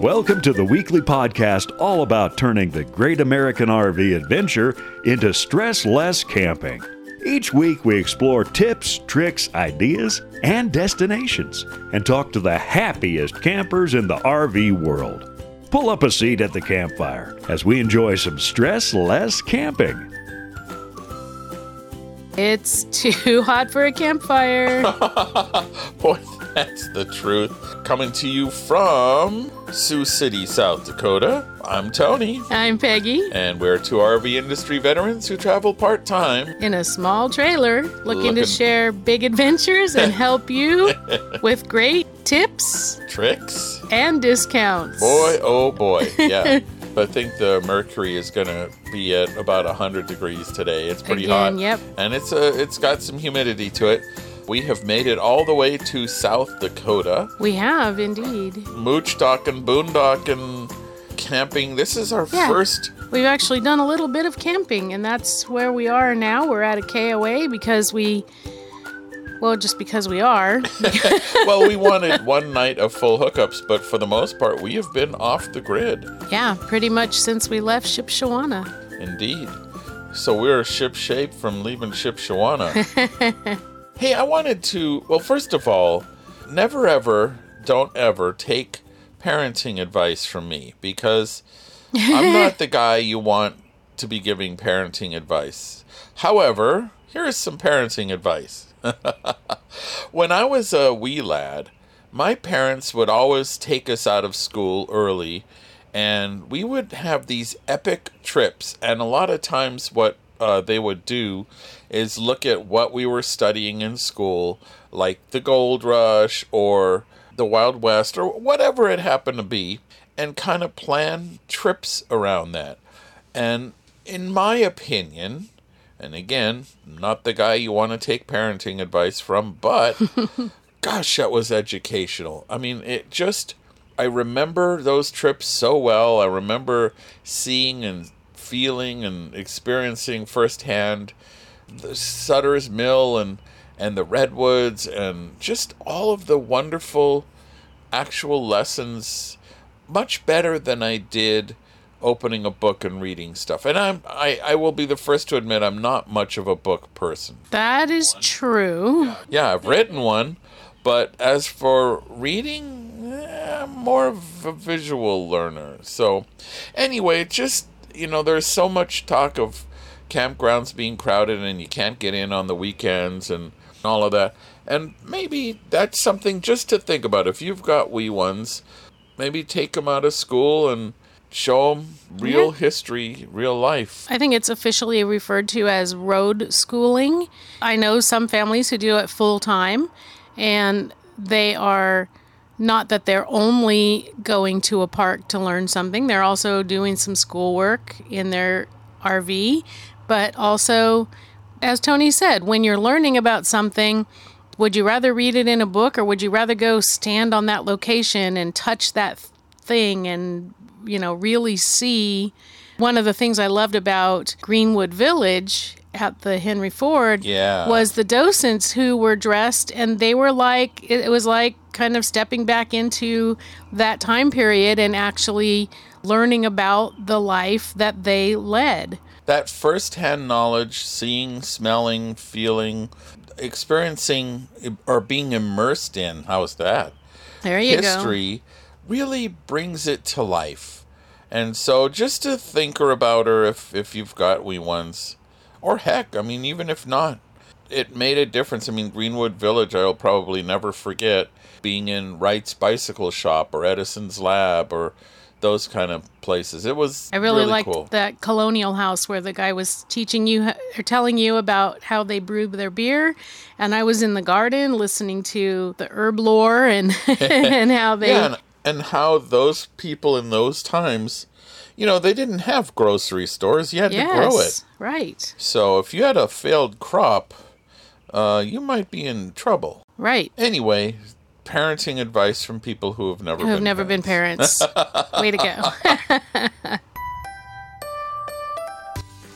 Welcome to the weekly podcast all about turning the great American RV adventure into stress less camping. Each week, we explore tips, tricks, ideas, and destinations and talk to the happiest campers in the RV world. Pull up a seat at the campfire as we enjoy some stress less camping. It's too hot for a campfire. Boy, that's the truth. Coming to you from Sioux City, South Dakota. I'm Tony, I'm Peggy and we're two RV industry veterans who travel part time. in a small trailer looking, Looking- to share big adventures and help you with great tips Tricks? and discounts. Boy, oh boy, yeah. I think the mercury is gonna be at about 100 degrees today. It's pretty Again, hot. yep. And it's uh, it's got some humidity to it. We have made it all the way to South Dakota. We have indeed. Mooch docking, boondocking, camping. This is our Yeah. first We've actually done a little bit of camping, and that's where we are now. We're at a KOA because we, well, just because we are. well, we wanted one night of full hookups, but for the most part, we have been off the grid. yeah, pretty much since we left Shipshewana. Indeed. So we're ship shape from leaving Shipshewana. hey, I wanted to, well, first of all, never ever, don't ever take parenting advice from me because I'm not the guy you want to be giving parenting advice. However, here is some parenting advice. when I was a wee lad, my parents would always take us out of school early and we would have these epic trips and a lot of times what uh, they would do is look at what we were studying in school like the gold rush or the wild west or whatever it happened to be and kind of plan trips around that and in my opinion and again not the guy you want to take parenting advice from but gosh, that was educational. I mean, it just, I remember those trips so well. I remember seeing and feeling and experiencing firsthand the Sutter's Mill and, and the Redwoods and just all of the wonderful actual lessons, much better than I did opening a book and reading stuff. And I'm, I, I will be the first to admit I'm not much of a book person. That is true. Yeah, I've written one, but as for reading, eh, I'm more of a visual learner. So, anyway, just, you know, there's so much talk of campgrounds being crowded and you can't get in on the weekends and all of that. And maybe that's something just to think about. If you've got wee ones, maybe take them out of school and show them real Yeah. history, real life. I think it's officially referred to as road schooling. I know some families who do it full time, and they are not that they're only going to a park to learn something, they're also doing some schoolwork in their RV, but also, as Tony said, when you're learning about something, would you rather read it in a book or would you rather go stand on that location and touch that thing and you know really see one of the things I loved about Greenfield Village at the Henry Ford Yeah. was the docents who were dressed and they were like it it was like kind of stepping back into that time period and actually learning about the life that they led. That first-hand knowledge, seeing, smelling, feeling, experiencing, or being immersed in, how's that? There you go. History really brings it to life. And so just to think or about her if, if you've got wee ones, or heck, I mean, even if not, it made a difference. I mean, Greenfield Village, I'll probably never forget being in Wright's Bicycle Shop or Edison's Lab or those kind of places. It was I really, really liked cool. that colonial house where the guy was teaching you or telling you about how they brewed their beer, and I was in the garden listening to the herb lore and and how they Yeah, and, and how those people in those times, you know, they didn't have grocery stores. You had to grow it. right, So if you had a failed crop, uh, you might be in trouble. right. Anyway, parenting advice from people who have never Who have never been parents. Way to go.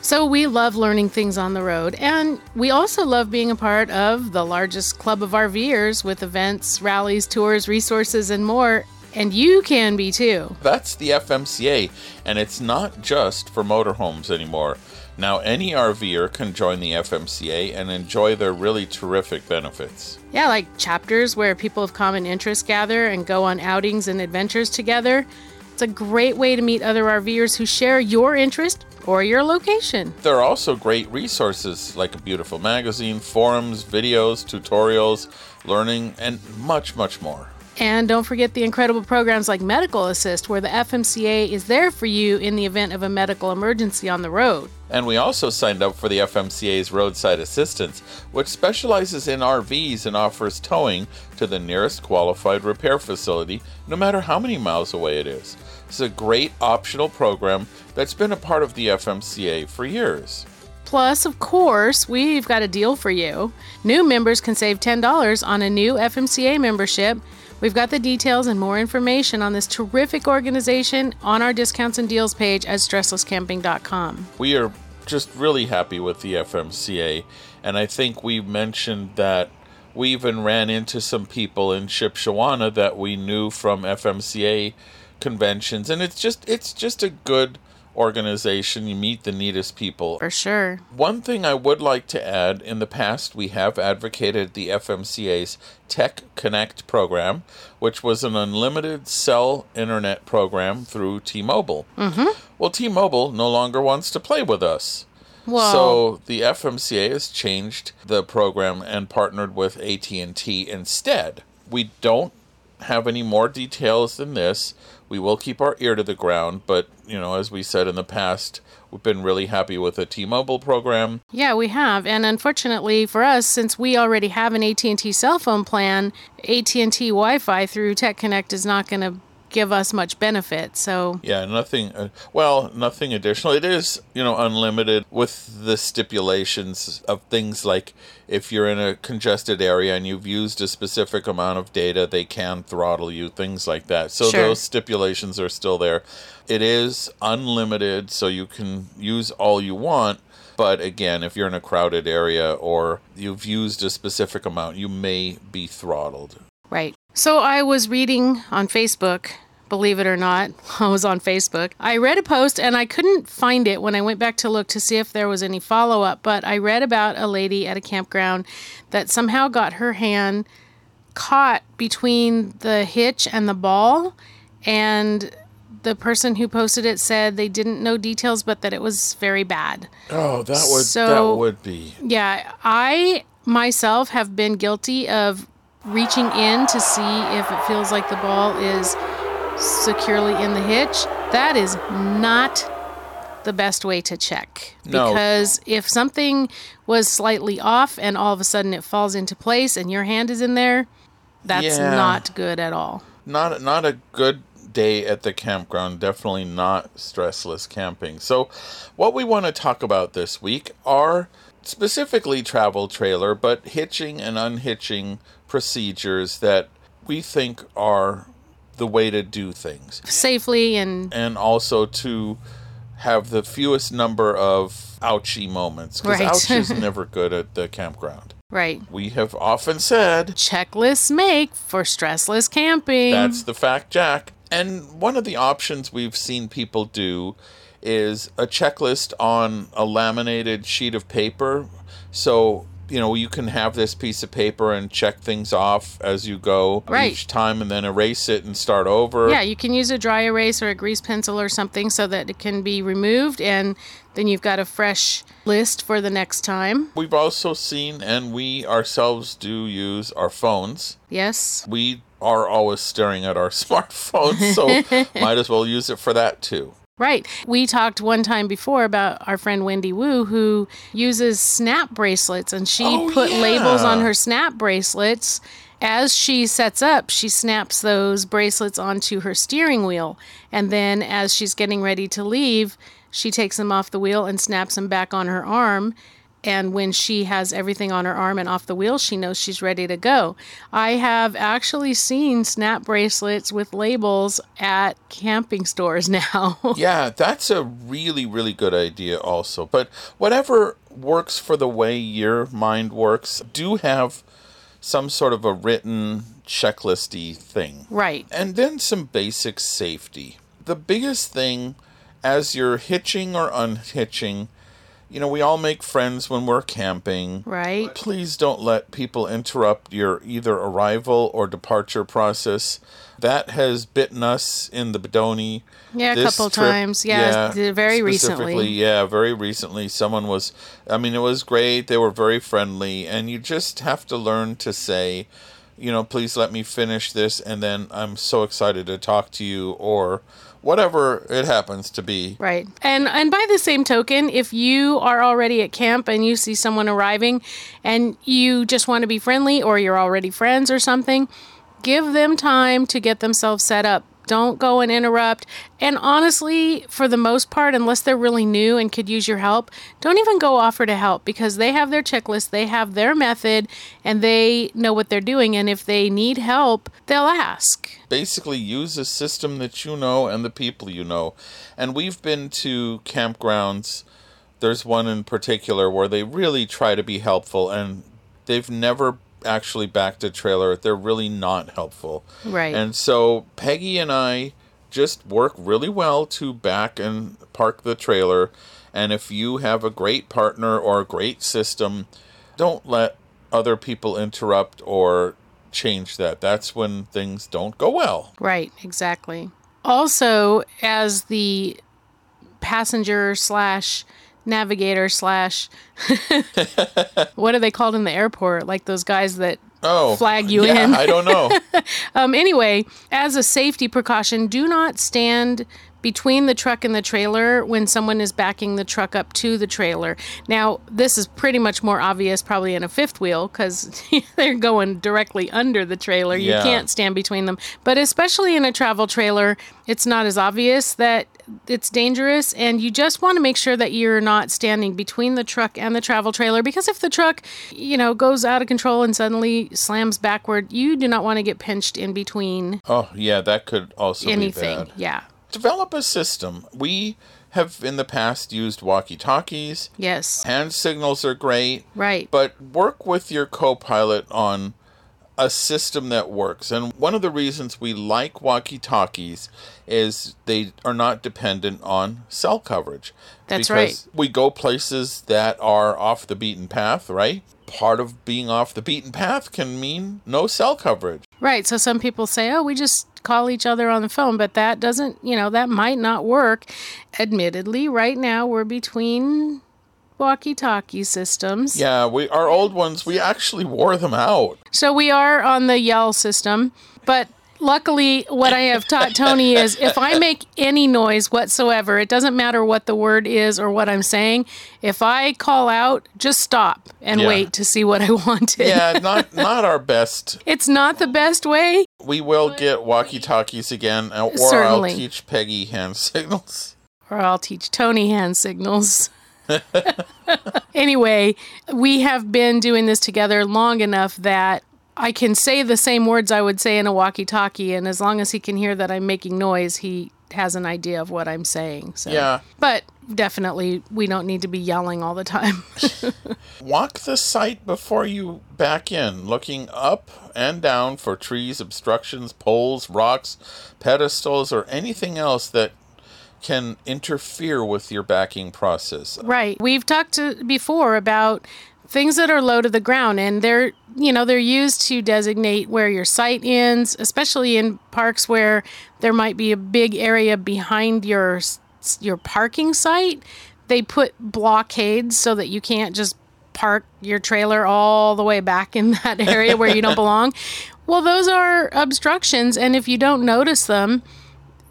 So we love learning things on the road, and we also love being a part of the largest club of RVers with events, rallies, tours, resources, and more. And you can be too. That's the FMCA, and it's not just for motorhomes anymore. Now, any RVer can join the FMCA and enjoy their really terrific benefits. Yeah, like chapters where people of common interest gather and go on outings and adventures together. It's a great way to meet other RVers who share your interest or your location. There are also great resources like a beautiful magazine, forums, videos, tutorials, learning, and much, much more. And don't forget the incredible programs like Medical Assist, where the FMCA is there for you in the event of a medical emergency on the road. And we also signed up for the FMCA's roadside assistance, which specializes in RVs and offers towing to the nearest qualified repair facility, no matter how many miles away it is. It's a great optional program that's been a part of the FMCA for years. Plus, of course, we've got a deal for you. New members can save $10 on a new FMCA membership. We've got the details and more information on this terrific organization on our discounts and deals page at stresslesscamping.com. We are just really happy with the FMCA, and I think we mentioned that we even ran into some people in Shipshewana that we knew from FMCA conventions, and it's just it's just a good organization. You meet the neatest people. For sure. One thing I would like to add in the past, we have advocated the FMCA's Tech Connect program, which was an unlimited cell internet program through T Mobile. Mm-hmm. Well, T Mobile no longer wants to play with us. Well, So the FMCA has changed the program and partnered with AT&T instead. We don't have any more details than this. We will keep our ear to the ground, but you know, as we said in the past, we've been really happy with the T-Mobile program. yeah, we have. And unfortunately for us, since we already have an AT&T cell phone plan, AT&T Wi-Fi through Tech Connect is not going to give us much benefit. So, Yeah, nothing. Uh, well, nothing additional. It is, you know, unlimited with the stipulations of things like if you're in a congested area and you've used a specific amount of data, they can throttle you. Things like that. So Sure. those stipulations are still there. It is unlimited, so you can use all you want. But again, if you're in a crowded area or you've used a specific amount, you may be throttled. Right. So I was reading on Facebook, believe it or not, I was on Facebook. I read a post and I couldn't find it when I went back to look to see if there was any follow up, but I read about a lady at a campground that somehow got her hand caught between the hitch and the ball and the person who posted it said they didn't know details but that it was very bad. Oh, that would So- that would be. Yeah, I myself have been guilty of reaching in to see if it feels like the ball is securely in the hitch. That is not the best way to check. No. Because if something was slightly off and all of a sudden it falls into place and your hand is in there, that's Yeah. not good at all. not not a good day at the campground definitely not stressless camping so what we want to talk about this week are specifically travel trailer but hitching and unhitching procedures that we think are the way to do things Safely and and also to have the fewest number of ouchy moments because Right. ouch is never good at the campground right. we have often said Checklists make for stressless camping. That's the fact, Jack. And one of the options we've seen people do is a checklist on a laminated sheet of paper. So, you know, you can have this piece of paper and check things off as you go Right. each time and then erase it and start over. Yeah, you can use a dry erase or a grease pencil or something so that it can be removed and then you've got a fresh list for the next time. We've also seen, and we ourselves do use our phones. Yes. We are always staring at our smartphones, so might as well use it for that too. Right. We talked one time before about our friend Wendy Wu who uses snap bracelets and she Oh, put labels on her snap bracelets. As she sets up, she snaps those bracelets onto her steering wheel. And then as she's getting ready to leave, she takes them off the wheel and snaps them back on her arm. And when she has everything on her arm and off the wheel, she knows she's ready to go. I have actually seen snap bracelets with labels at camping stores now. Yeah, that's a really, really good idea, also. But whatever works for the way your mind works, do have some sort of a written checklisty thing. Right. And then some basic safety. The biggest thing as you're hitching or unhitching, you know, we all make friends when we're camping. Right. Please don't let people interrupt your either arrival or departure process. That has bitten us in the Bedoni. Yeah, a couple trip- times. Yeah, very recently. Yeah, very recently. Someone was, I mean, it was great. They were very friendly. And you just have to learn to say, you know, please let me finish this. And then I'm so excited to talk to you or whatever it happens to be. Right. And and by the same token, if you are already at camp and you see someone arriving and you just want to be friendly or you're already friends or something, give them time to get themselves set up. Don't go and interrupt. And honestly, for the most part, unless they're really new and could use your help, don't even go offer to help because they have their checklist, they have their method, and they know what they're doing. And if they need help, they'll ask. basically use a system that you know and the people you know. And we've been to campgrounds. There's one in particular where they really try to be helpful and they've never actually backed a trailer. They're really not helpful. Right. And so Peggy and I just work really well to back and park the trailer. And if you have a great partner or a great system, don't let other people interrupt or change that. That's when things don't go well. Right, exactly. Also, as the passenger slash navigator slash what are they called in the airport? Like those guys that Oh, Flag you yeah, in. I don't know. um anyway, as a safety precaution, do not stand between the truck and the trailer when someone is backing the truck up to the trailer. Now, this is pretty much more obvious probably in a fifth wheel because they're going directly under the trailer. You can't stand between them. But especially in a travel trailer, it's not as obvious that it's dangerous and you just want to make sure that you're not standing between the truck and the travel trailer because if the truck, you know, goes out of control and suddenly slams backward, you do not want to get pinched in between Oh, yeah, that could also anything. Yeah. Develop a system. We have in the past used walkie-talkies. Yes. Hand signals are great. Right. But work with your co pilot on a system that works. And one of the reasons we like walkie talkies is they are not dependent on cell coverage. That's because We go places that are off the beaten path, right? Part of being off the beaten path can mean no cell coverage. Right. So some people say, oh, we just call each other on the phone, but that doesn't, you know, that might not work. Admittedly, right now we're between walkie talkie systems. Yeah, we our old ones we actually wore them out. So we are on the Yell system, but luckily what I have taught Tony is if I make any noise whatsoever, it doesn't matter what the word is or what I'm saying, if I call out, just stop and Yeah. wait to see what I wanted. Yeah, not not our best. It's not the best way. We will get walkie talkies again, uh, or Certainly. I'll teach Peggy hand signals. or I'll teach Tony hand signals. anyway, we have been doing this together long enough that I can say the same words I would say in a walkie talkie, and as long as he can hear that I'm making noise, he has an idea of what I'm saying. So. Yeah. But definitely, we don't need to be yelling all the time. Walk the site before you back in, looking up and down for trees, obstructions, poles, rocks, pedestals, or anything else that can interfere with your backing process. Right. We've talked to, before about things that are low to the ground and they're you know they're used to designate where your site ends especially in parks where there might be a big area behind your your parking site they put blockades so that you can't just park your trailer all the way back in that area where you don't belong well those are obstructions and if you don't notice them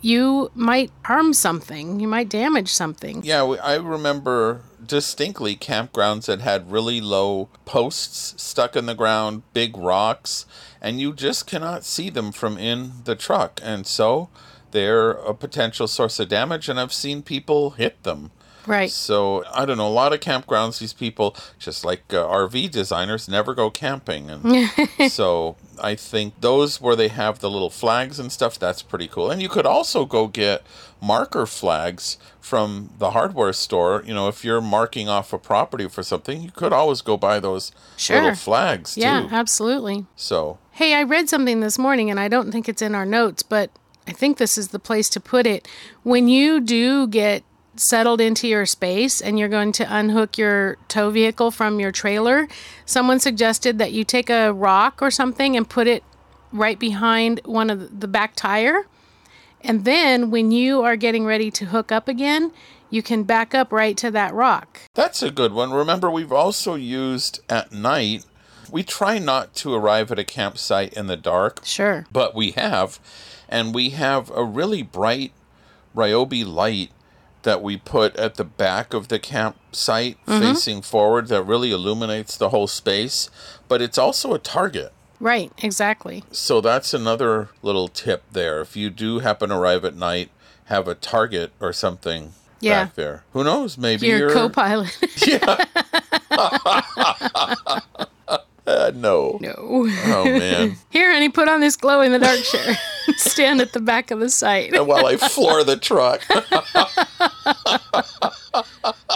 you might harm something you might damage something Yeah, I remember distinctly campgrounds that had really low posts stuck in the ground, big rocks, and you just cannot see them from in the truck. And so they're a potential source of damage, and I've seen people hit them. right So I don't know. A lot of campgrounds, these people, just like uh, RV designers, never go camping, and so I think those where they have the little flags and stuff, that's pretty cool. And you could also go get marker flags from the hardware store. You know, if you're marking off a property for something, you could always go buy those Sure. little flags Yeah, too. absolutely. So Hey, I read something this morning and I don't think it's in our notes, but I think this is the place to put it. When you do get settled into your space and you're going to unhook your tow vehicle from your trailer, someone suggested that you take a rock or something and put it right behind one of the back tire. And then when you are getting ready to hook up again, you can back up right to that rock. That's a good one. Remember, we've also used at night. We try not to arrive at a campsite in the dark, Sure. but we have. And we have a really bright Ryobi light that we put at the back of the campsite mm-hmm. facing forward that really illuminates the whole space. But it's also a target. Right, exactly. So that's another little tip there. If you do happen to arrive at night, have a target or something Yeah. back there. Who knows? Maybe Your you're co pilot. Uh, no. no. Oh man. Here, honey, put on this glow in the dark shirt. Stand at the back of the site. And while I floor the truck.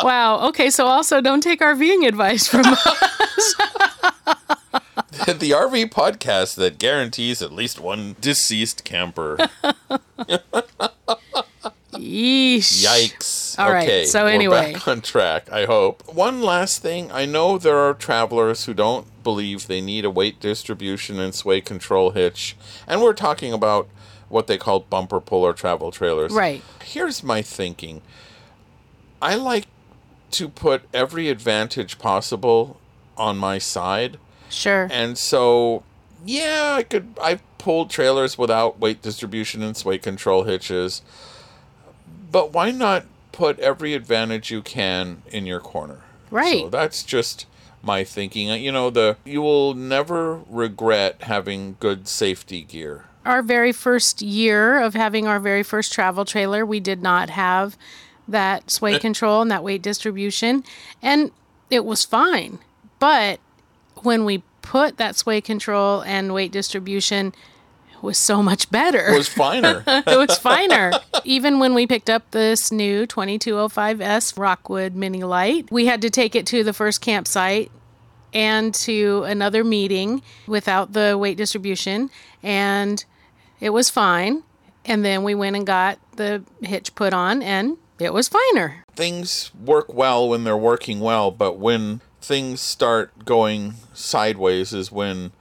Wow. Okay, so also don't take RVing advice from us. the RV podcast that guarantees at least one deceased camper. Yeesh. Yikes. All right, okay. so we're anyway. back on track, I hope. One last thing. I know there are travelers who don't believe they need a weight distribution and sway control hitch. And we're talking about what they call bumper puller travel trailers. Right. Here's my thinking. I like to put every advantage possible on my side. Sure. And so, yeah, I could. I've pulled trailers without weight distribution and sway control hitches. But why not put every advantage you can in your corner? Right. So that's just my thinking. You know, the you will never regret having good safety gear. Our very first year of having our very first travel trailer, we did not have that sway eh. control and that weight distribution. And it was fine. But when we put that sway control and weight distribution, was so much better. It was finer. it was finer. Even when we picked up this new 2205S Rockwood Mini Light, we had to take it to the first campsite and to another meeting without the weight distribution, and it was fine. And then we went and got the hitch put on, and it was finer. things work well when they're working well, but when things start going sideways is when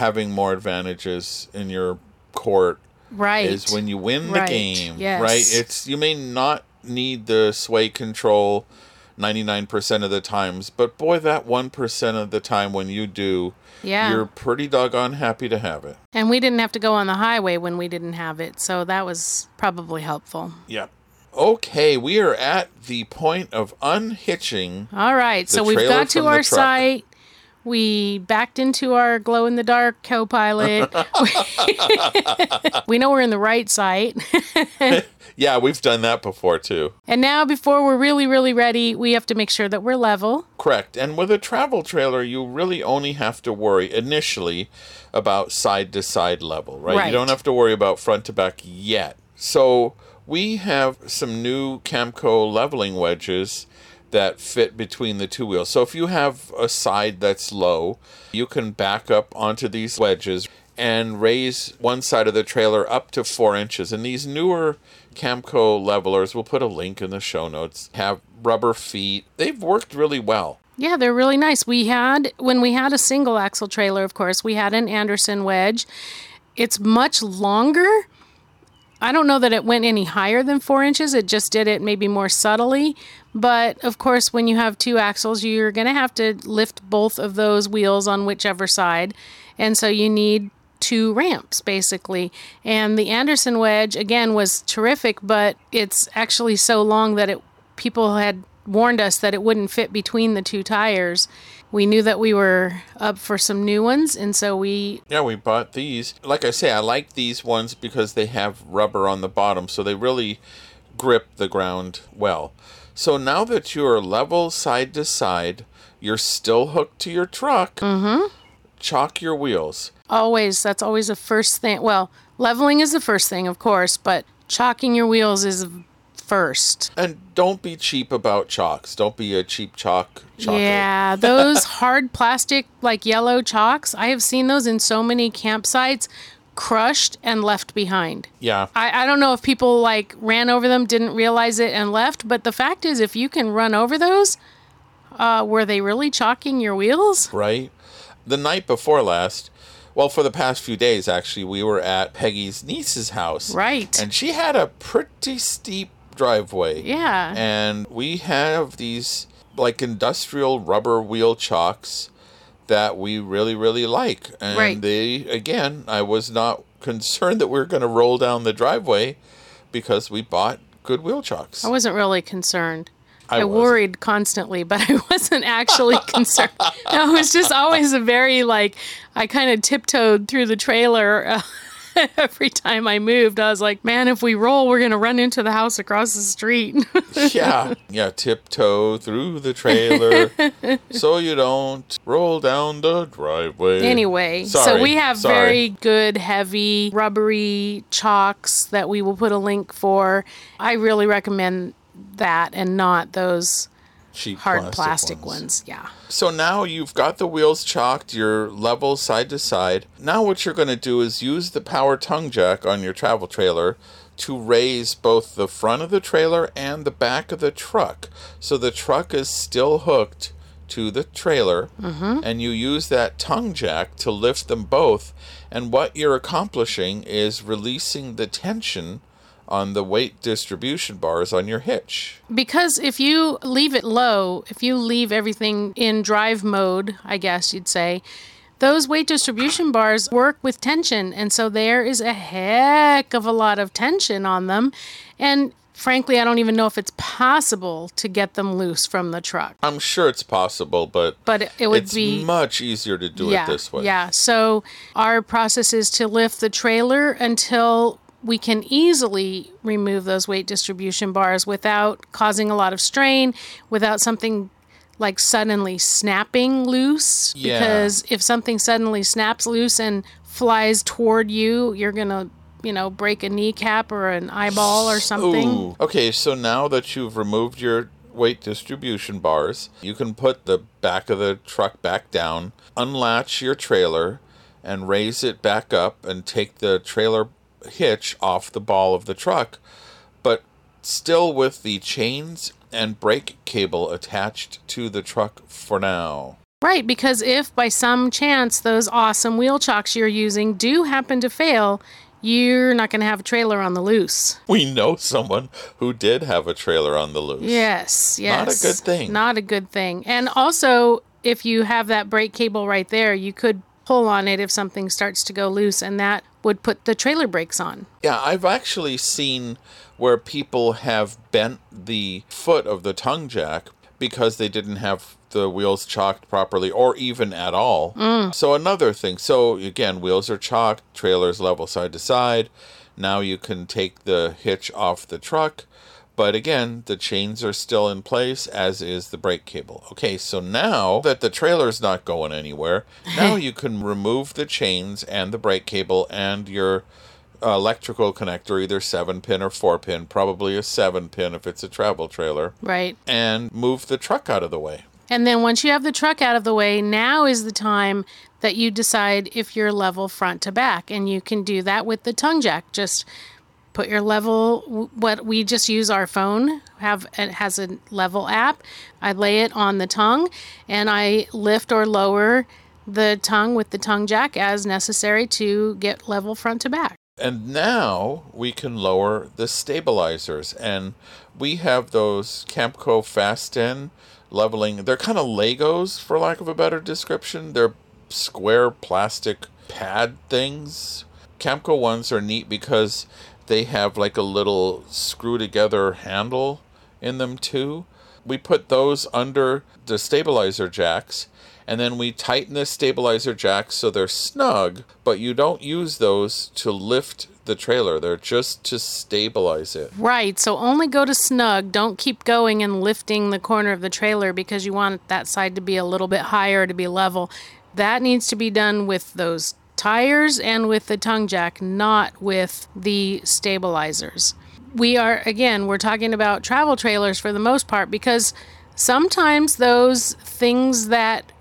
having more advantages in your court Right. is when you win the Right. game. Yes. Right? It's you may not need the sway control 99% of the times, but boy that 1% of the time when you do, Yeah. you're pretty doggone happy to have it. and we didn't have to go on the highway when we didn't have it, so that was probably helpful. Yep. Okay, we are at the point of unhitching All right, The so we've got to our site. We backed into our glow in the dark co-pilot. we know we're in the right site. Yeah, we've done that before too. and now before we're really really ready, we have to make sure that we're level. Correct. And with a travel trailer, you really only have to worry initially about side to side level, right? Right. You don't have to worry about front to back yet. So we have some new Camco leveling wedges that fit between the two wheels. So if you have a side that's low, you can back up onto these wedges and raise one side of the trailer up to four inches. And these newer Camco levelers, we'll put a link in the show notes, have rubber feet. They've worked really well. Yeah, they're really nice. We had when we had a single axle trailer, of course, we had an Anderson wedge. It's much longer. I don't know that it went any higher than four inches. It just did it maybe more subtly. But of course, when you have two axles, you're going to have to lift both of those wheels on whichever side. And so you need two ramps basically. And the Anderson wedge, again, was terrific, but it's actually so long that it people had warned us that it wouldn't fit between the two tires. We knew that we were up for some new ones, and so we Yeah, we bought these. Like I say, I like these ones because they have rubber on the bottom, so they really grip the ground well. So now that you are level side to side, you're still hooked to your truck. Mm-hmm. chock your wheels. Always, that's always the first thing. Well, leveling is the first thing, of course, but chocking your wheels is first. And don't be cheap about chocks. Don't be a cheap chock chocker. Yeah, those hard plastic, like yellow chocks, I have seen those in so many campsites crushed and left behind. Yeah. I, I don't know if people like ran over them, didn't realize it, and left, but the fact is, if you can run over those, uh, were they really chocking your wheels? right? The night before last, well, for the past few days, actually, we were at Peggy's niece's house. Right. And she had a pretty steep driveway. Yeah. And we have these like industrial rubber wheel chocks that we really, really like. And Right. they, again, I was not concerned that we were going to roll down the driveway because we bought good wheel chocks. I wasn't really concerned. I I, worried constantly, but I wasn't actually concerned. I was just always a very like I kind of tiptoed through the trailer uh, every time I moved. I was like, man, if we roll, we're gonna run into the house across the street. yeah, yeah, tiptoe through the trailer so you don't roll down the driveway. anyway, so we have sorry. very good, heavy, rubbery chocks that we will put a link for. I really recommend that and not those cheap hard plastic, ones. Yeah. So now you've got the wheels chocked, you're level side to side. Now what you're going to do is use the power tongue jack on your travel trailer to raise both the front of the trailer and the back of the truck. So the truck is still hooked to the trailer mm-hmm. and you use that tongue jack to lift them both and what you're accomplishing is releasing the tension on the weight distribution bars on your hitch. Because if you leave it low, if you leave everything in drive mode, I guess you'd say, those weight distribution bars work with tension. And so there is a heck of a lot of tension on them. And frankly, I don't even know if it's possible to get them loose from the truck. I'm sure it's possible, but But it, would it's be. much easier to do yeah, it this way. Yeah. So our process is to lift the trailer until we can easily remove those weight distribution bars without causing a lot of strain, without something like suddenly snapping loose. Yeah. Because if something suddenly snaps loose and flies toward you, you're going to, you know, break a kneecap or an eyeball or something. Ooh. Okay, so now that you've removed your weight distribution bars, you can put the back of the truck back down, unlatch your trailer, and raise it back up and take the trailer hitch off the ball of the truck, but still with the chains and brake cable attached to the truck for now. Right, because if by some chance those awesome wheel chocks you're using do happen to fail, you're not going to have a trailer on the loose. We know someone who did have a trailer on the loose. Yes, yes. Not a good thing. Not a good thing. And also, if you have that brake cable right there, you could pull on it if something starts to go loose, and that would put the trailer brakes on. Yeah, I've actually seen where people have bent the foot of the tongue jack because they didn't have the wheels chocked properly or even at all. Mm. So another thing. So again, wheels are chocked, trailers level side to side. Now you can take the hitch off the truck. But again, the chains are still in place, as is the brake cable. Okay, so now that the trailer's not going anywhere, now you can remove the chains and the brake cable and your uh, electrical connector, either 7 pin or 4 pin, probably a 7 pin if it's a travel trailer, Right. and move the truck out of the way. And then once you have the truck out of the way, now is the time that you decide if you're level front to back. And you can do that with the tongue jack. Just put your level, what we just use our phone, have it has a level app. I lay it on the tongue and I lift or lower the tongue with the tongue jack as necessary to get level front to back. And now we can lower the stabilizers. And we have those Camco FasTen leveling. They're kind of Legos, for lack of a better description. They're square plastic pad things. Camco ones are neat because they have like a little screw together handle in them too. We put those under the stabilizer jacks and then we tighten the stabilizer jacks so they're snug, but you don't use those to lift the trailer. They're just to stabilize it. Right. So only go to snug. Don't keep going and lifting the corner of the trailer because you want that side to be a little bit higher to be level. that needs to be done with those tires and with the tongue jack, not with the stabilizers. We are, again, we're talking about travel trailers for the most part because sometimes those things that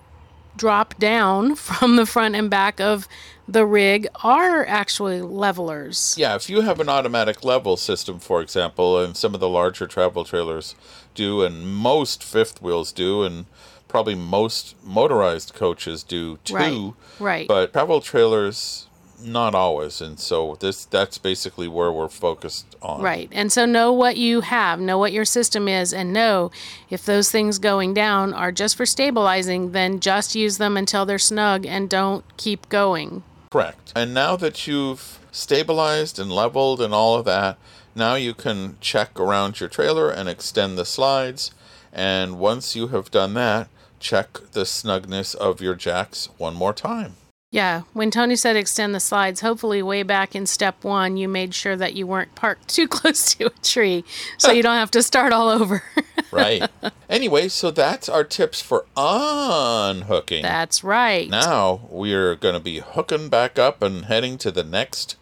drop down from the front and back of the rig are actually levelers. Yeah, if you have an automatic level system, for example, and some of the larger travel trailers do, and most fifth wheels do, and probably most motorized coaches do too. Right, right. But travel trailers, not always, and so this that's basically where we're focused on. Right. And so know what you have, know what your system is, and know if those things going down are just for stabilizing, then just use them until they're snug and don't keep going. Correct. And now that you've stabilized and leveled and all of that, now you can check around your trailer and extend the slides. And once you have done that, check the snugness of your jacks one more time. Yeah, when Tony said extend the slides, hopefully way back in step one, you made sure that you weren't parked too close to a tree so you don't have to start all over. right. Anyway, so that's our tips for unhooking. That's right. Now we're going to be hooking back up and heading to the next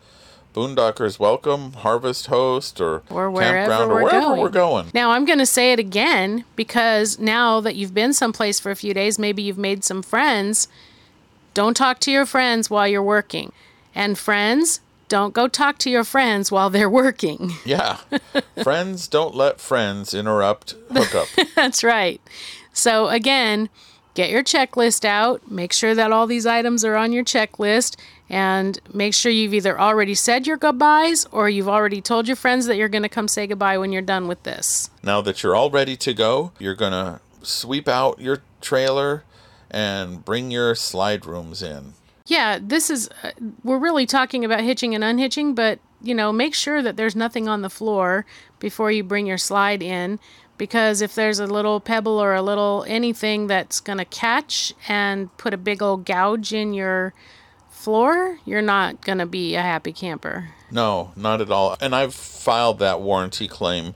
Boondockers Welcome, Harvest Host, or, or campground, or wherever going. we're going. Now I'm going to say it again because now that you've been someplace for a few days, maybe you've made some friends. Don't talk to your friends while you're working. And friends, don't go talk to your friends while they're working. Yeah. friends don't let friends interrupt hookup. That's right. So again, get your checklist out, make sure that all these items are on your checklist, and make sure you've either already said your goodbyes or you've already told your friends that you're going to come say goodbye when you're done with this. now that you're all ready to go, you're going to sweep out your trailer and bring your slide rooms in. Yeah, this is, uh, we're really talking about hitching and unhitching, but, you know, make sure that there's nothing on the floor before you bring your slide in. Because if there's a little pebble or a little anything that's going to catch and put a big old gouge in your floor, you're not going to be a happy camper. No, not at all. And I've filed that warranty claim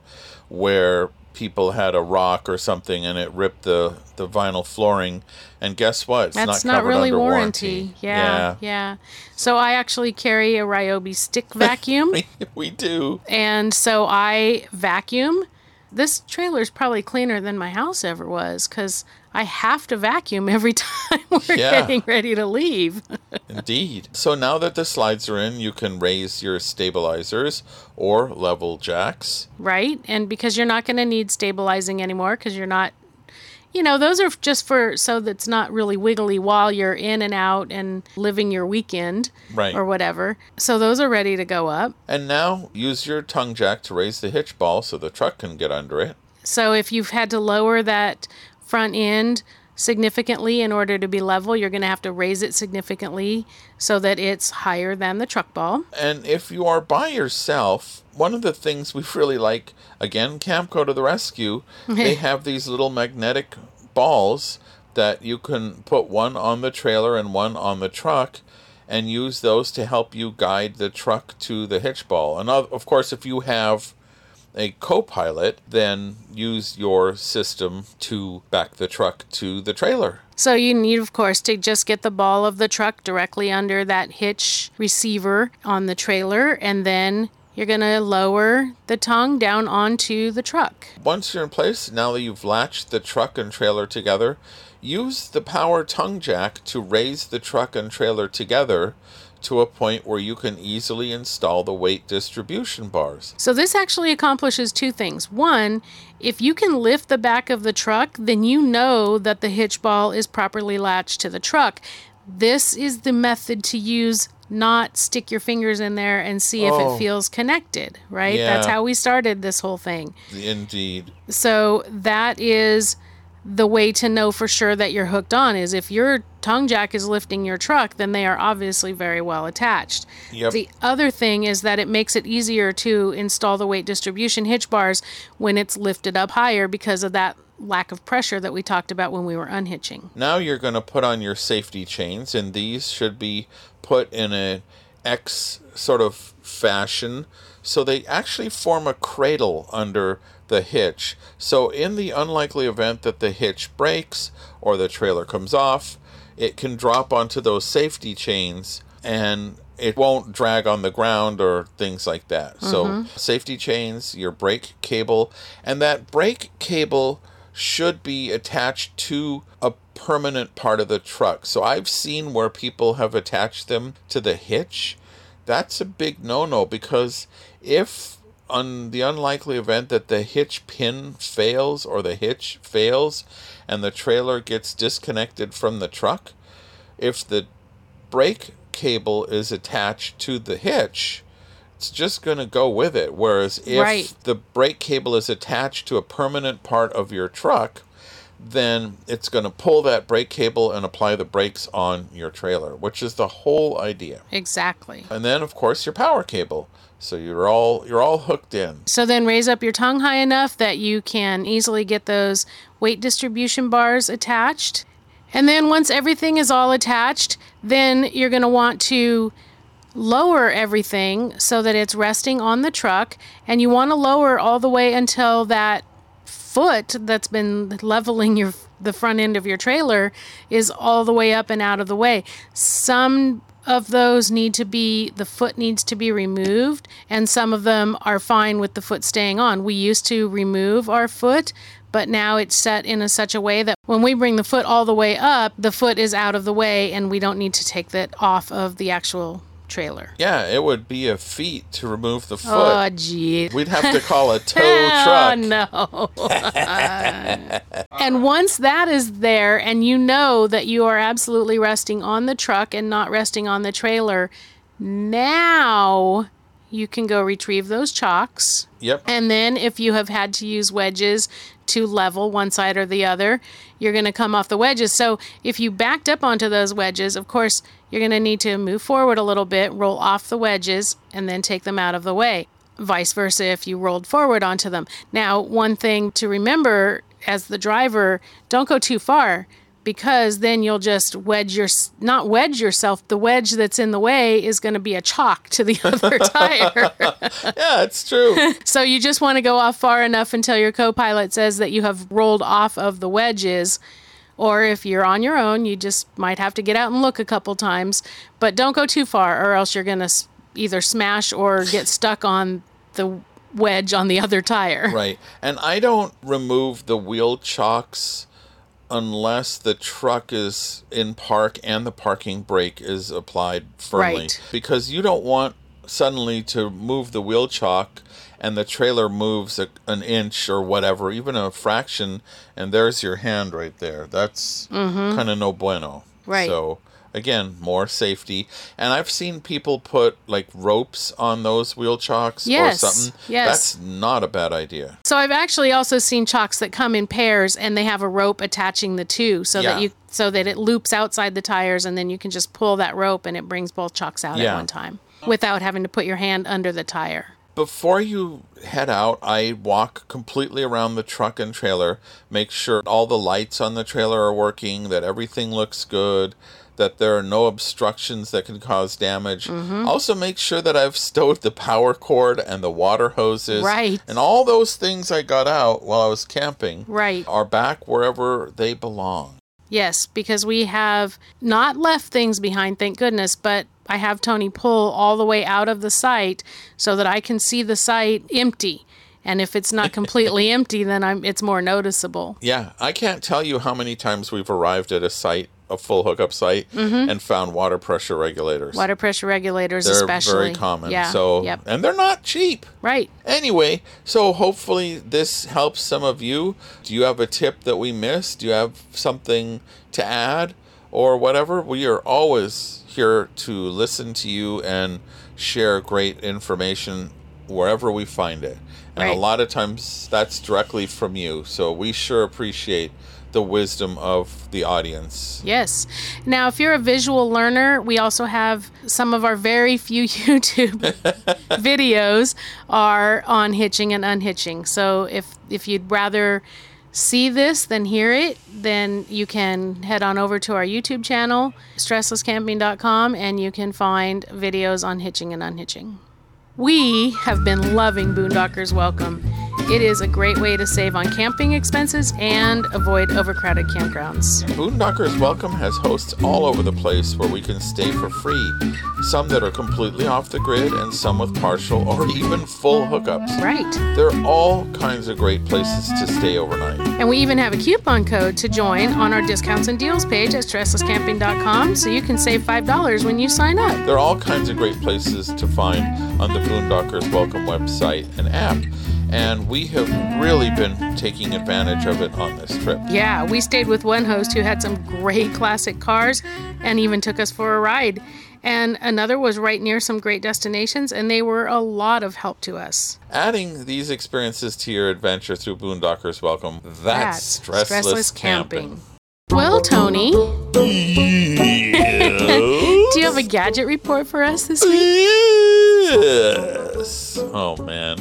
where people had a rock or something and it ripped the, the vinyl flooring. And guess what? It's That's not, not, really under warranty. Yeah, yeah. So I actually carry a Ryobi stick vacuum. We do. And so I vacuum. This trailer is probably cleaner than my house ever was because I have to vacuum every time we're Yeah. getting ready to leave. Indeed. So now that the slides are in, you can raise your stabilizers or level jacks. right? And because you're not going to need stabilizing anymore because you're not, you know, those are just for so that's not really wiggly while you're in and out and living your weekend Right. or whatever. So those are ready to go up. And now use your tongue jack to raise the hitch ball so the truck can get under it. So if you've had to lower that front end significantly in order to be level, you're going to have to raise it significantly so that it's higher than the truck ball. And if you are by yourself, one of the things we really like, again, Camco to the rescue, they have these little magnetic balls that you can put one on the trailer and one on the truck and use those to help you guide the truck to the hitch ball. And of of course, if you have a co-pilot, then use your system to back the truck to the trailer. So you need, of course, to just get the ball of the truck directly under that hitch receiver on the trailer, and then you're going to lower the tongue down onto the truck. Once you're in place, now that you've latched the truck and trailer together, use the power tongue jack to raise the truck and trailer together to a point where you can easily install the weight distribution bars. So this actually accomplishes two things. One, if you can lift the back of the truck, then you know that the hitch ball is properly latched to the truck. This is the method to use, not stick your fingers in there and see if Oh. it feels connected, right? That's how we started this whole thing. Indeed. So that is the way to know for sure that you're hooked on is if your tongue jack is lifting your truck, then they are obviously very well attached. Yep. The other thing is that it makes it easier to install the weight distribution hitch bars when it's lifted up higher because of that lack of pressure that we talked about when we were unhitching. Now you're going to put on your safety chains, and these should be put in a X sort of fashion. So they actually form a cradle under the hitch. So in the unlikely event that the hitch breaks or the trailer comes off, it can drop onto those safety chains and it won't drag on the ground or things like that. So, mm-hmm. safety chains, your brake cable, and that brake cable should be attached to a permanent part of the truck. So, I've seen where people have attached them to the hitch. That's a big no no because if on the unlikely event that the hitch pin fails or the hitch fails and the trailer gets disconnected from the truck, if the brake cable is attached to the hitch, it's just going to go with it. Whereas if Right. the brake cable is attached to a permanent part of your truck, then it's going to pull that brake cable and apply the brakes on your trailer, which is the whole idea. Exactly. And then of course your power cable. So you're all you're all hooked in. So then raise up your tongue high enough that you can easily get those weight distribution bars attached. And then once everything is all attached, then you're going to want to lower everything so that it's resting on the truck and you want to lower all the way until that foot that's been leveling your the front end of your trailer is all the way up and out of the way. Some of those need to be the foot needs to be removed and some of them are fine with the foot staying on. We used to remove our foot, but now it's set in a, such a way that when we bring the foot all the way up, the foot is out of the way and we don't need to take that off of the actual trailer. Yeah, it would be a feat to remove the oh, foot. Oh, gee. We'd have to call a tow truck. Oh, no. and once that is there, and you know that you are absolutely resting on the truck and not resting on the trailer, now you can go retrieve those chocks. Yep. And then, if you have had to use wedges to level one side or the other, you're going to come off the wedges. So, if you backed up onto those wedges, of course, you're going to need to move forward a little bit, roll off the wedges, and then take them out of the way. Vice versa if you rolled forward onto them. Now, one thing to remember as the driver don't go too far because then you'll just wedge your not wedge yourself the wedge that's in the way is going to be a chock to the other tire Yeah, it's true. so you just want to go off far enough until your co-pilot says that you have rolled off of the wedges or if you're on your own you just might have to get out and look a couple times but don't go too far or else you're going to either smash or get stuck on the wedge on the other tire right. And I don't remove the wheel chocks unless the truck is in park and the parking brake is applied firmly. Right. Because you don't want suddenly to move the wheel chock and the trailer moves a, an inch or whatever, even a fraction, and there's your hand right there. That's kind of no bueno. Mm-hmm. Right. So again, more safety. And I've seen people put like ropes on those wheel chocks Yes, or something. yes. That's not a bad idea. So I've actually also seen chocks that come in pairs and they have a rope attaching the two so Yeah. that you so that it loops outside the tires and then you can just pull that rope and it brings both chocks out Yeah. at one time without having to put your hand under the tire. Before you head out, I walk completely around the truck and trailer, make sure all the lights on the trailer are working, that everything looks good, that there are no obstructions that can cause damage. Mm-hmm. Also, make sure that I've stowed the power cord and the water hoses. Right. And all those things I got out while I was camping Right. are back wherever they belong. Yes, because we have not left things behind, thank goodness, but I have Tony pull all the way out of the site so that I can see the site empty. And if it's not completely empty, then I'm it's more noticeable. Yeah, I can't tell you how many times we've arrived at a site, a full hookup site, and found water pressure regulators. Mm-hmm. Water pressure regulators they're especially. very common. Yeah. So, yep. and they're not cheap. Right. Anyway, so hopefully this helps some of you. Do you have a tip that we missed? Do you have something to add or whatever? We are always here to listen to you and share great information wherever we find it. And a lot of times that's directly from you. So we sure appreciate the wisdom of the audience. Yes. Now, if you're a visual learner, we also have some of our very few YouTube videos are on hitching and unhitching. So if if you'd rather see this than hear it, then you can head on over to our YouTube channel, stresslesscamping.com, and you can find videos on hitching and unhitching. We have been loving Boondockers Welcome. It is a great way to save on camping expenses and avoid overcrowded campgrounds. Boondockers Welcome has hosts all over the place where we can stay for free. Some that are completely off the grid and some with partial or even full hookups. Right. There are all kinds of great places to stay overnight. And we even have a coupon code to join on our discounts and deals page at stresslesscamping.com so you can save $5 when you sign up. There are all kinds of great places to find on the Boondockers Welcome website and app. And we have really been taking advantage of it on this trip. Yeah, we stayed with one host who had some great classic cars and even took us for a ride. And another was right near some great destinations, and they were a lot of help to us. Adding these experiences to your adventure through Boondockers Welcome, that's, stressless, camping. Well, Tony, do you have a gadget report for us this week? Yes. Oh man.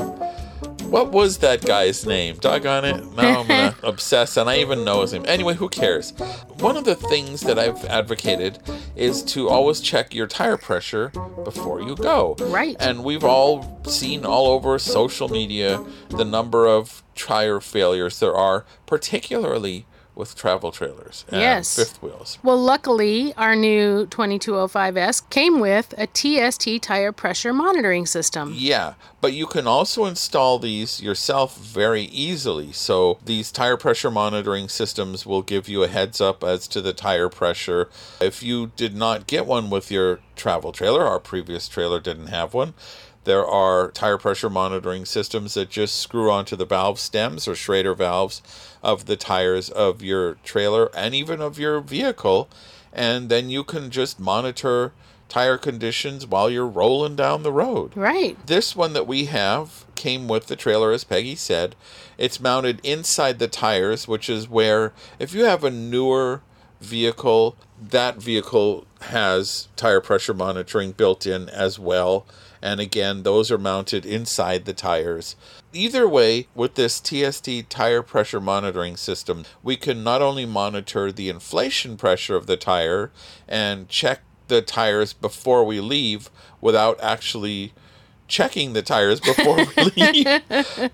What was that guy's name? Doggone it. Now I'm gonna obsess and I even know his name. Anyway, who cares? One of the things that I've advocated is to always check your tire pressure before you go. Right. And we've all seen all over social media the number of tire failures there are, particularly with travel trailers and Yes. fifth wheels. Well, luckily, our new 2205S came with a TST tire pressure monitoring system. Yeah, but you can also install these yourself very easily. So these tire pressure monitoring systems will give you a heads up as to the tire pressure. If you did not get one with your travel trailer, our previous trailer didn't have one. There are tire pressure monitoring systems that just screw onto the valve stems or Schrader valves of the tires of your trailer and even of your vehicle. And then you can just monitor tire conditions while you're rolling down the road. Right. This one that we have came with the trailer, as Peggy said. It's mounted inside the tires, which is where, if you have a newer vehicle, that vehicle has tire pressure monitoring built in as well. And again, those are mounted inside the tires. Either way, with this TST tire pressure monitoring system, we can not only monitor the inflation pressure of the tire and check the tires before we leave without actually checking the tires before we leave.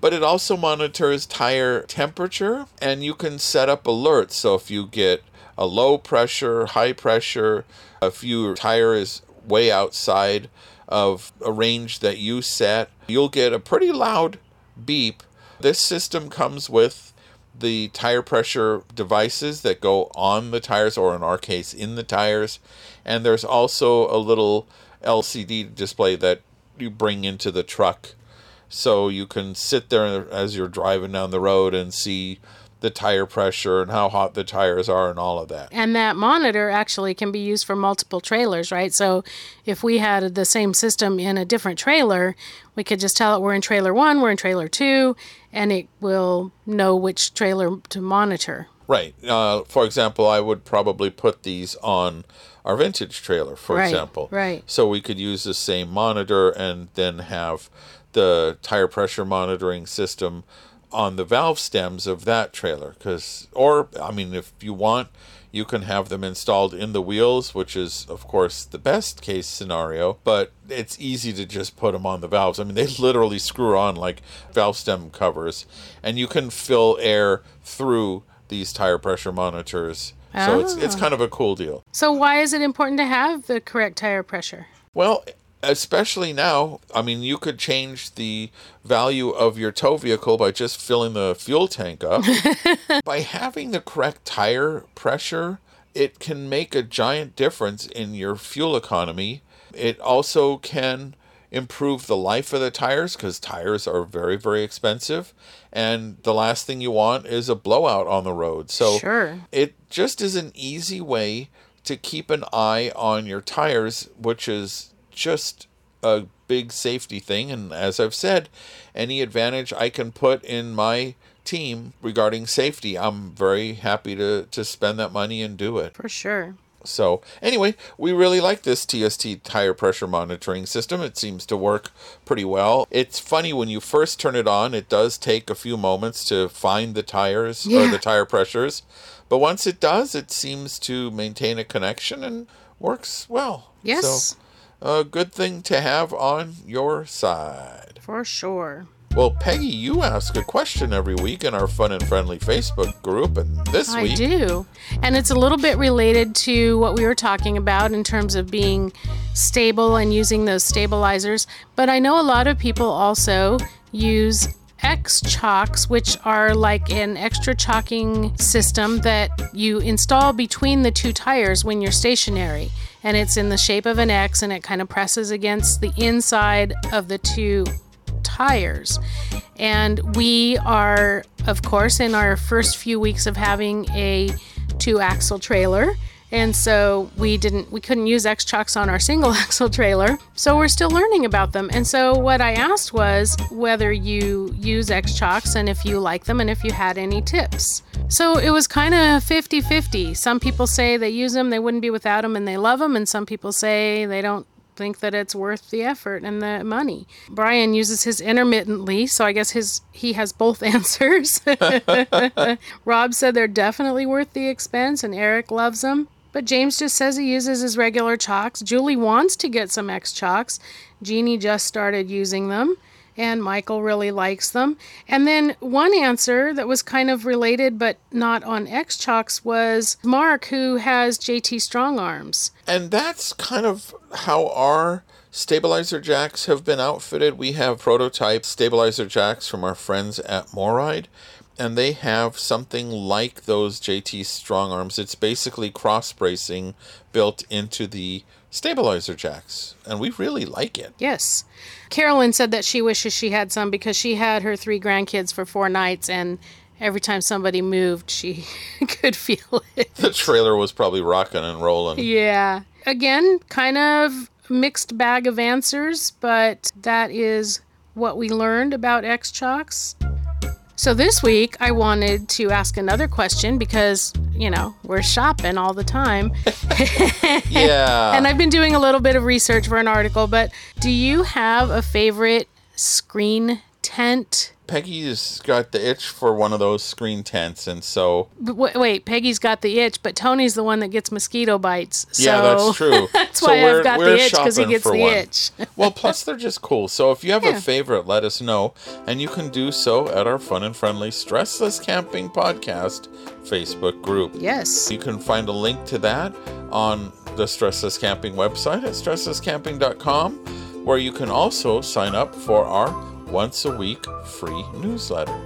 but it also monitors tire temperature and you can set up alerts. So if you get a low pressure, high pressure, if your tire is way outside of a range that you set, you'll get a pretty loud beep. This system comes with the tire pressure devices that go on the tires, or in our case, in the tires. And there's also a little LCD display that you bring into the truck. So you can sit there as you're driving down the road and see the tire pressure and how hot the tires are and all of that. And that monitor actually can be used for multiple trailers, right? So if we had the same system in a different trailer, we could just tell it we're in trailer one, we're in trailer two, and it will know which trailer to monitor. Right. Uh, for example, I would probably put these on our vintage trailer, for Right, example. right. So we could use the same monitor and then have the tire pressure monitoring system on the valve stems of that trailer. Because, or I mean, if you want, you can have them installed in the wheels, which is, of course, the best case scenario. But it's easy to just put them on the valves. I mean, they literally screw on like valve stem covers, and you can fill air through these tire pressure monitors. So it's it's ah. kind of a cool deal. So why is it important to have the correct tire pressure? Well, especially now, I mean, you could change the value of your tow vehicle by just filling the fuel tank up. by having the correct tire pressure, it can make a giant difference in your fuel economy. It also can improve the life of the tires because tires are very, very expensive. And the last thing you want is a blowout on the road. So Sure. it just is an easy way to keep an eye on your tires, which is just a big safety thing. And as I've said, any advantage I can put in my team regarding safety, I'm very happy to, to spend that money and do it. For sure. So, anyway, we really like this TST tire pressure monitoring system. It seems to work pretty well. It's funny when you first turn it on, it does take a few moments to find the tires or the tire pressures. But once it does, it seems to maintain a connection and works well. Yes. So, a good thing to have on your side. For sure. Well, Peggy, you ask a question every week in our fun and friendly Facebook group, and this I week I do. And it's a little bit related to what we were talking about in terms of being stable and using those stabilizers. But I know a lot of people also use X chocks, which are like an extra chocking system that you install between the two tires when you're stationary. And it's in the shape of an X and it kind of presses against the inside of the two tires. And we are, of course, in our first few weeks of having a two axle trailer. And so we didn't we couldn't use X chocks on our single axle trailer. So we're still learning about them. And so what I asked was whether you use X chocks and if you like them and if you had any tips. So it was kind of 50-50. Some people say they use them, they wouldn't be without them and they love them and some people say they don't think that it's worth the effort and the money. Brian uses his intermittently, so I guess his he has both answers. Rob said they're definitely worth the expense, and Eric loves them. But James just says he uses his regular chocks. Julie wants to get some X chocks. Jeannie just started using them and Michael really likes them. And then one answer that was kind of related but not on X Chocks was Mark, who has JT Strong Arms. And that's kind of how our stabilizer jacks have been outfitted. We have prototype stabilizer jacks from our friends at MORryde, and they have something like those JT Strong Arms. It's basically cross bracing built into the stabilizer jacks, and we really like it. Yes. Carolyn said that she wishes she had some because she had her three grandkids for four nights, and every time somebody moved, she could feel it. The trailer was probably rocking and rolling. Yeah. Again, kind of mixed bag of answers, but that is what we learned about X Chocks. So this week, I wanted to ask another question because, you know, we're shopping all the time. Yeah. and I've been doing a little bit of research for an article, but do you have a favorite screen tent? Peggy's got the itch for one of those screen tents, and so B- w- Wait, Peggy's got the itch, but Tony's the one that gets mosquito bites. So yeah, that's true. that's So why I've got the itch because he gets the one. itch. well, plus they're just cool. So if you have Yeah. a favorite, let us know, and you can do so at our fun and friendly Stressless Camping Podcast Facebook group. yes. You can find a link to that on the Stressless Camping website at stresslesscamping.com, where you can also sign up for our once a week free newsletter.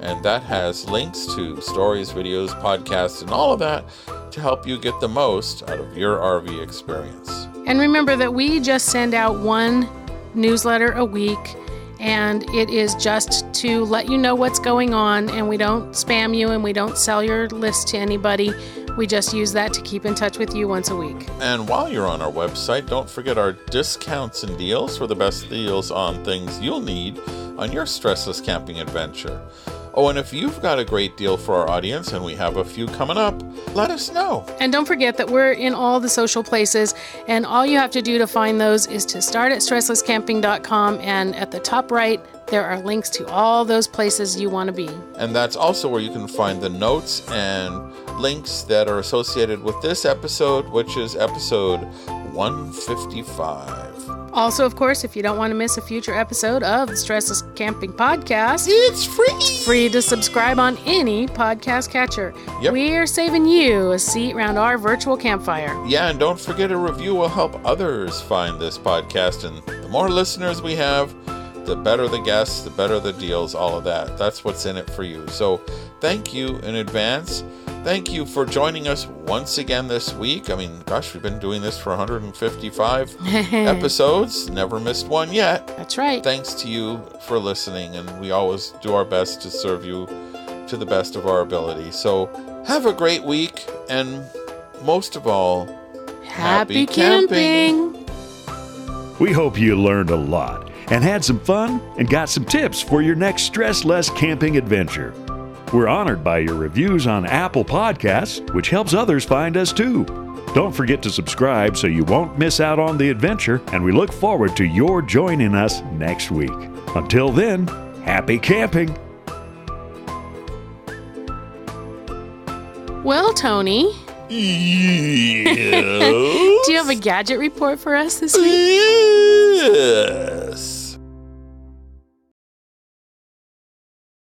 And that has links to stories, videos, podcasts, and all of that to help you get the most out of your RV experience. And remember that we just send out one newsletter a week, and it is just to let you know what's going on, and we don't spam you and we don't sell your list to anybody. We just use that to keep in touch with you once a week. And while you're on our website, don't forget our discounts and deals for the best deals on things you'll need on your stressless camping adventure. Oh, and if you've got a great deal for our audience, and we have a few coming up, let us know. And don't forget that we're in all the social places, and all you have to do to find those is to start at stresslesscamping.com, and at the top right, there are links to all those places you want to be. And that's also where you can find the notes and links that are associated with this episode, which is episode 155. Also, of course, if you don't want to miss a future episode of the Stressless Camping Podcast, It's free! free to subscribe on any podcast catcher. Yep. We are saving you a seat around our virtual campfire. Yeah, and don't forget a review will help others find this podcast. And the more listeners we have, the better the guests, the better the deals, all of that. That's what's in it for you. So thank you in advance. Thank you for joining us once again this week. I mean, gosh, we've been doing this for 155 episodes, never missed one yet. That's right. Thanks to you for listening, and we always do our best to serve you to the best of our ability. So have a great week, and most of all, Happy happy camping. camping. We hope you learned a lot and had some fun and got some tips for your next stress less camping adventure. We're honored by your reviews on Apple Podcasts, which helps others find us too. Don't forget to subscribe so you won't miss out on the adventure, and we look forward to your joining us next week. Until then, happy camping! Well, Tony, Yes. do you have a gadget report for us this week? yes.